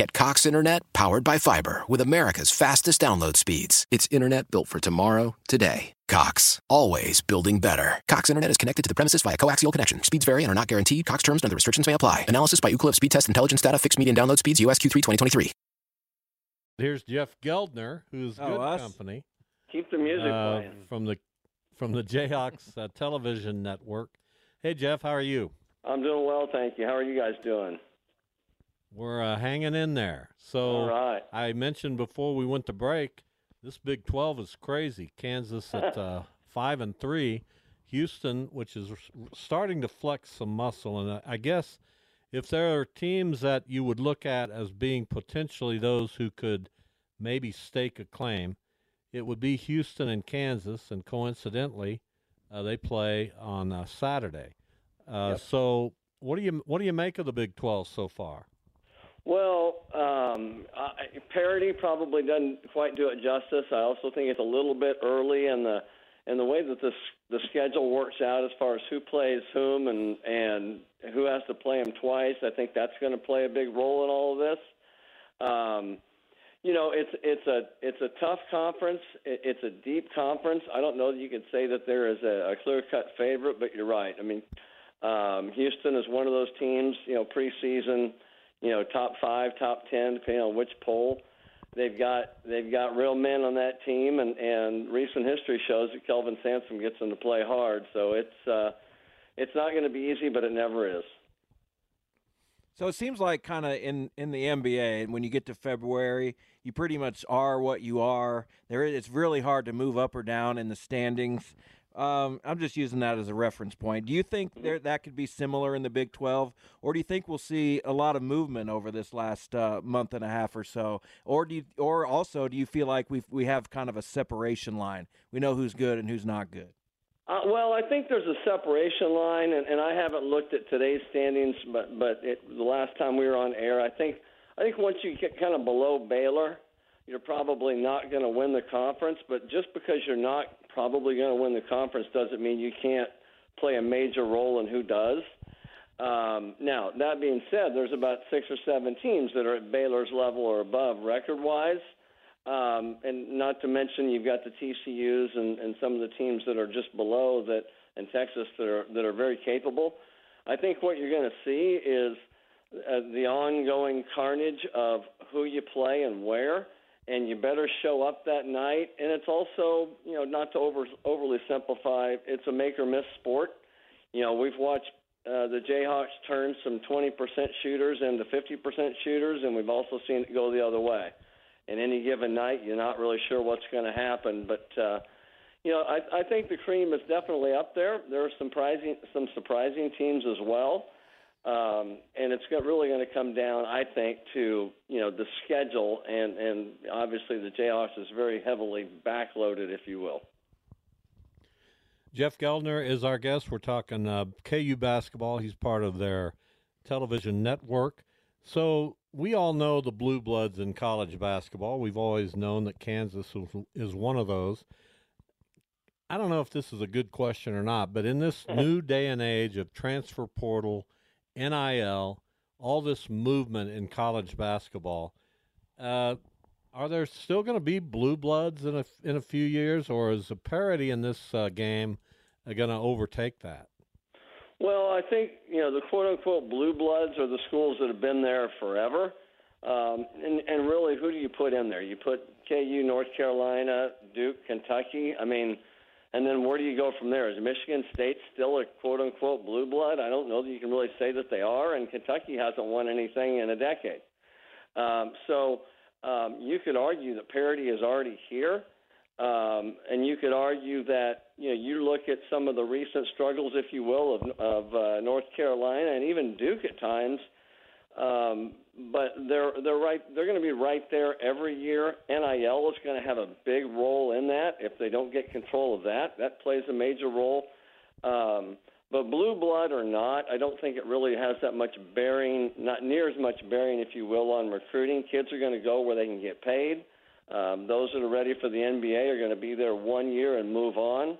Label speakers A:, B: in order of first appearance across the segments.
A: Get Cox Internet powered by fiber with America's fastest download speeds. It's internet built for tomorrow, today. Cox, always building better. Cox Internet is connected to the premises via coaxial connection. Speeds vary and are not guaranteed. Cox terms and other restrictions may apply. Analysis by Ookla Speed Test Intelligence Data. Fixed median download speeds. US Q3 2023.
B: Here's Jeff Gueldner, who's
C: Oh,
B: good
C: us?
B: company
D: Keep the music
B: uh,
D: playing.
B: from the from the Jayhawks uh, television network. Hey Jeff, how are you?
D: I'm doing well, thank you. How are you guys doing?
B: We're uh, hanging in there. So
D: right.
B: I mentioned before we went to break, this Big 12 is crazy. Kansas at uh, five and three, Houston, which is starting to flex some muscle, and I- I guess if there are teams that you would look at as being potentially those who could maybe stake a claim, it would be Houston and Kansas, and coincidentally, uh, they play on uh, Saturday. Uh,
D: Yep.
B: So, what do you what do you make of the Big 12 so far?
D: Well, um, I, parity probably doesn't quite do it justice. I also think it's a little bit early in the in the way that this the schedule works out as far as who plays whom and and who has to play them twice. I think that's going to play a big role in all of this. Um, you know, it's it's a it's a tough conference. It, it's a deep conference. I don't know that you could say that there is a, a clear cut favorite, but you're right. I mean, um, Houston is one of those teams. You know, preseason you know, top five, top ten, depending on which poll. They've got they've got real men on that team, and and recent history shows that Kelvin Sampson gets them to play hard. So it's uh, it's not going to be easy, but it never is.
C: So it seems like kind of in in the NBA, and when you get to February, you pretty much are what you are. There, it's really hard to move up or down in the standings. Um, I'm just using that as a reference point. Do you think there that could be similar in the Big 12, or do you think we'll see a lot of movement over this last uh, month and a half or so, or do you, or also do you feel like we we have kind of a separation line? We know who's good and who's not good.
D: Uh, well, I think there's a separation line, and, and I haven't looked at today's standings, but but it, the last time we were on air, I think I think once you get kind of below Baylor, you're probably not going to win the conference. But just because you're not probably going to win the conference doesn't mean you can't play a major role in who does. Um, now, that being said, there's about six or seven teams that are at Baylor's level or above record-wise. Um, and not to mention you've got the TCU's and, and some of the teams that are just below that in Texas that are that are very capable. I think what you're going to see is uh, the ongoing carnage of who you play and where, and you better show up that night. And it's also, you know, not to over overly simplify, it's a make or miss sport. You know, we've watched uh, the Jayhawks turn some 20% shooters into 50% shooters, and we've also seen it go the other way and any given night, you're not really sure what's going to happen. But uh, you know, I, I think the cream is definitely up there. There are some surprising some surprising teams as well, um, and it's got, really going to come down, I think, to you know the schedule, and and obviously the Jayhawks is very heavily backloaded, if you will.
B: Jeff Gueldner is our guest. We're talking uh, KU basketball. He's part of their television network. So we all know the blue bloods in college basketball. We've always known that Kansas is, is one of those. I don't know if this is a good question or not, but in this new day and age of transfer portal, NIL, all this movement in college basketball, uh, are there still going to be blue bloods in a in a few years, or is the parity in this uh, game going to overtake that?
D: Well, I think you know the quote unquote blue bloods are the schools that have been there forever. Um, and, and really, who do you put in there? You put KU, North Carolina, Duke, Kentucky. I mean, and then where do you go from there? Is Michigan State still a quote unquote blue blood? I don't know that you can really say that they are, and Kentucky hasn't won anything in a decade. Um, so um, you could argue that parity is already here. Um, and you could argue that you know you look at some of the recent struggles, if you will, of, of uh, North Carolina and even Duke at times. Um, but they're they're right. They're going to be right there every year. NIL is going to have a big role in that. If they don't get control of that, that plays a major role. Um, but blue blood or not, I don't think it really has that much bearing. Not near as much bearing, if you will, on recruiting. Kids are going to go where they can get paid. Um, those that are ready for the NBA are going to be there one year and move on.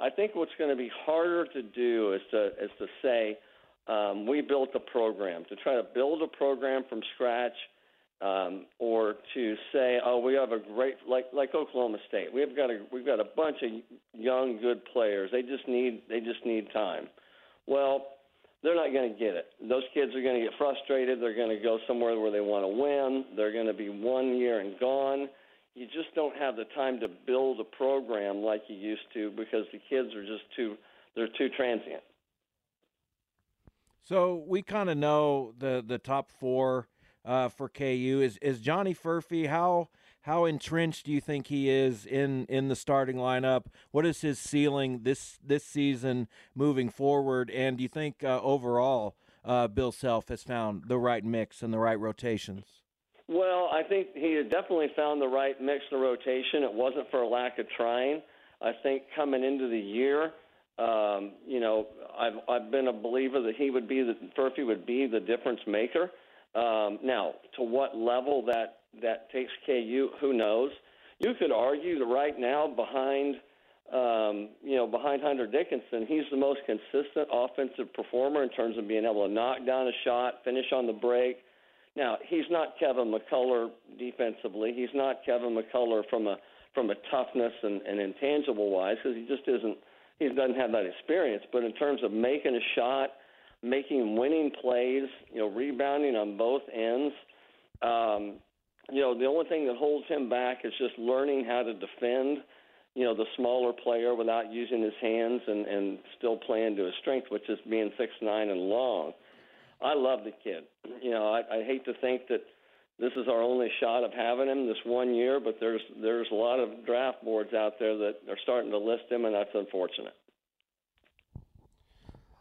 D: I think what's going to be harder to do is to is to say um, we built a program to try to build a program from scratch, um, or to say oh we have a great like like Oklahoma State we've got a we've got a bunch of young good players they just need they just need time. Well, they're not going to get it. Those kids are going to get frustrated. They're going to go somewhere where they want to win. They're going to be one year and gone. You just don't have the time to build a program like you used to because the kids are just too they're too transient.
C: So we kind of know the the top four uh, for KU. Is is Johnny Furphy? How how entrenched do you think he is in in the starting lineup? What is his ceiling this this season moving forward? And do you think uh, overall uh, Bill Self has found the right mix and the right rotations?
D: Well, I think he definitely found the right mix and rotation. It wasn't for a lack of trying. I think coming into the year, um, you know, I've I've been a believer that he would be the Furphy would be the difference maker. Um, now, to what level that that takes KU, who knows? You could argue that right now, behind um, you know behind Hunter Dickinson, he's the most consistent offensive performer in terms of being able to knock down a shot, finish on the break. Now, he's not Kevin McCullar defensively. He's not Kevin McCullar from a from a toughness and, and intangible wise because he just isn't. He doesn't have that experience. But in terms of making a shot, making winning plays, you know, rebounding on both ends, um, you know, the only thing that holds him back is just learning how to defend, you know, the smaller player without using his hands and, and still playing to his strength, which is being six nine and long. I love the kid. You know, I, I hate to think that this is our only shot of having him this one year, but there's there's a lot of draft boards out there that are starting to list him, and that's unfortunate.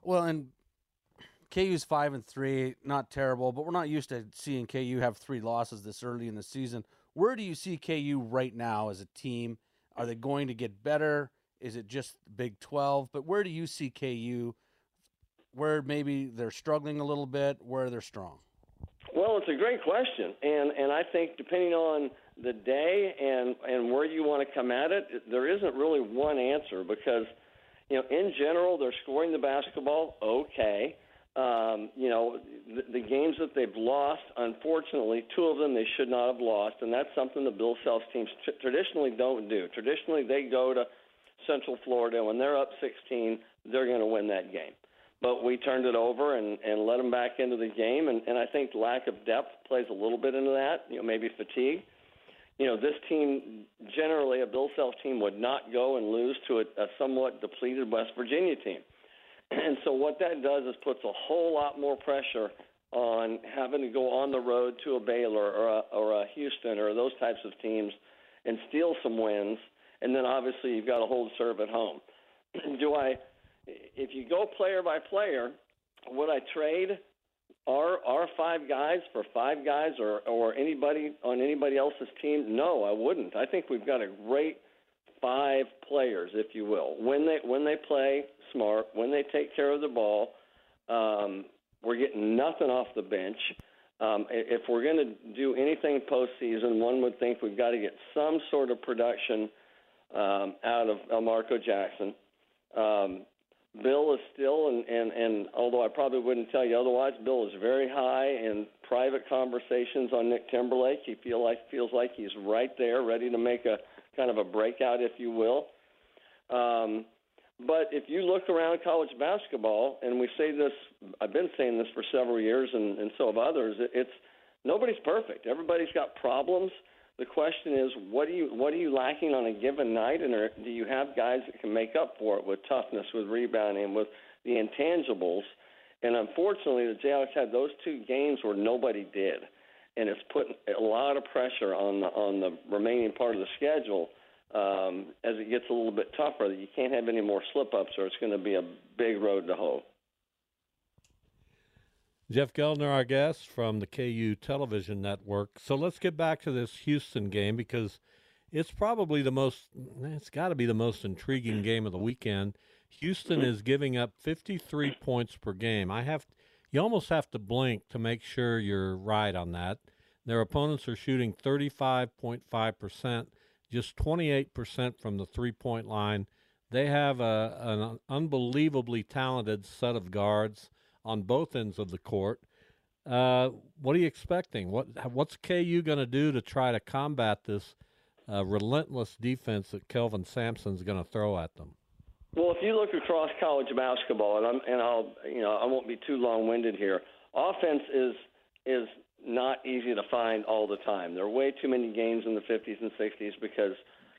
E: Well, and KU's five and three, not terrible, but we're not used to seeing KU have three losses this early in the season. Where do you see KU right now as a team? Are they going to get better? Is it just Big Twelve? But where do you see KU? Where maybe they're struggling a little bit, where they're strong.
D: It's a great question, and and I think depending on the day and and where you want to come at it, there isn't really one answer because you know in general they're scoring the basketball okay. Um, you know, the, the games that they've lost, unfortunately, two of them they should not have lost, and that's something the Bill Self's teams t- traditionally don't do. Traditionally, they go to Central Florida and when they're up 16, they're going to win that game. But we turned it over and, and let them back into the game, and, and I think lack of depth plays a little bit into that. You know, maybe fatigue. You know, this team generally, a Bill Self team would not go and lose to a, a somewhat depleted West Virginia team. And so what that does is puts a whole lot more pressure on having to go on the road to a Baylor or a, or a Houston or those types of teams and steal some wins. And then obviously you've got to hold serve at home. Do I, if you go player by player, would I trade our our five guys for five guys or or anybody on anybody else's team? No, I wouldn't. I think we've got a great five players, if you will. When they when they play, smart. When they take care of the ball, um, we're getting nothing off the bench. Um, if we're going to do anything postseason, one would think we've got to get some sort of production um, out of Elmarko Jackson. Um, Bill is still, and, and, and although I probably wouldn't tell you otherwise, Bill is very high in private conversations on Nick Timberlake. He feel like feels like he's right there, ready to make a kind of a breakout, if you will. Um, but if you look around college basketball, and we say this, I've been saying this for several years, and, and so have others. It's nobody's perfect. Everybody's got problems. The question is, what are you what are you lacking on a given night, and are, do you have guys that can make up for it with toughness, with rebounding, with the intangibles? And unfortunately, the Jayhawks had those two games where nobody did. and it's putting a lot of pressure on the on the remaining part of the schedule. Um, as it gets a little bit tougher, you can't have any more slip ups, or it's going to be a big road to hoe.
B: Jeff Gueldner, our guest from the KU Television Network. So let's get back to this Houston game because it's probably the most, it's got to be the most intriguing game of the weekend. Houston is giving up 53 points per game. I have, you almost have to blink to make sure you're right on that. Their opponents are shooting 35.5%, just 28% from the three point line. They have a, an unbelievably talented set of guards on both ends of the court. Uh, what are you expecting? What what's KU going to do to try to combat this uh, relentless defense that Kelvin Sampson's going to throw at them?
D: Well, if you look across college basketball, and and I'll you know I won't be too long-winded here. Offense is is not easy to find all the time. There are way too many games in the 50s and 60s because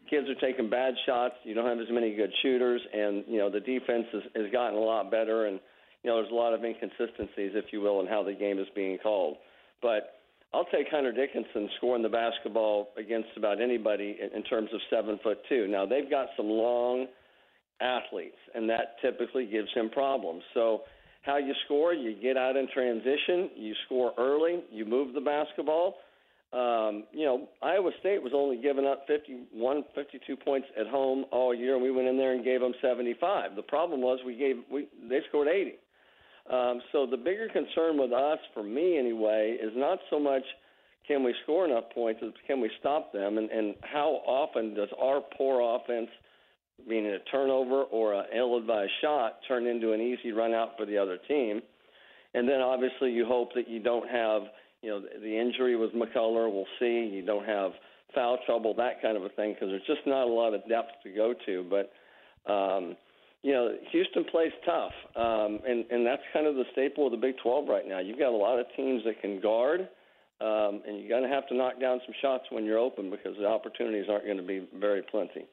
D: kids are taking bad shots. You don't have as many good shooters, and you know the defense has, has gotten a lot better and you know, there's a lot of inconsistencies, if you will, in how the game is being called. But I'll take Hunter Dickinson scoring the basketball against about anybody in, in terms of seven foot two. Now they've got some long athletes, and that typically gives him problems. So how you score, you get out in transition, you score early, you move the basketball. Um, you know, Iowa State was only giving up 51, 52 points at home all year, and we went in there and gave them 75. The problem was we gave we they scored 80. Um, so the bigger concern with us, for me anyway, is not so much can we score enough points, is can we stop them, and, and how often does our poor offense, meaning a turnover or an ill-advised shot, turn into an easy run out for the other team? And then obviously you hope that you don't have, you know, the injury with McCullar. We'll see. You don't have foul trouble, that kind of a thing, because there's just not a lot of depth to go to. But um, you know, Houston plays tough, um, and and that's kind of the staple of the Big 12 right now. You've got a lot of teams that can guard, um, and you're going to have to knock down some shots when you're open because the opportunities aren't going to be very plenty.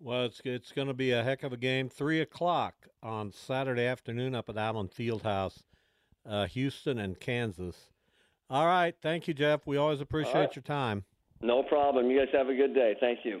B: Well, it's it's going to be a heck of a game. Three o'clock on Saturday afternoon up at Allen Fieldhouse, uh, Houston and Kansas. All right, thank you, Jeff. We always appreciate right. your time.
D: No problem. You guys have a good day. Thank you.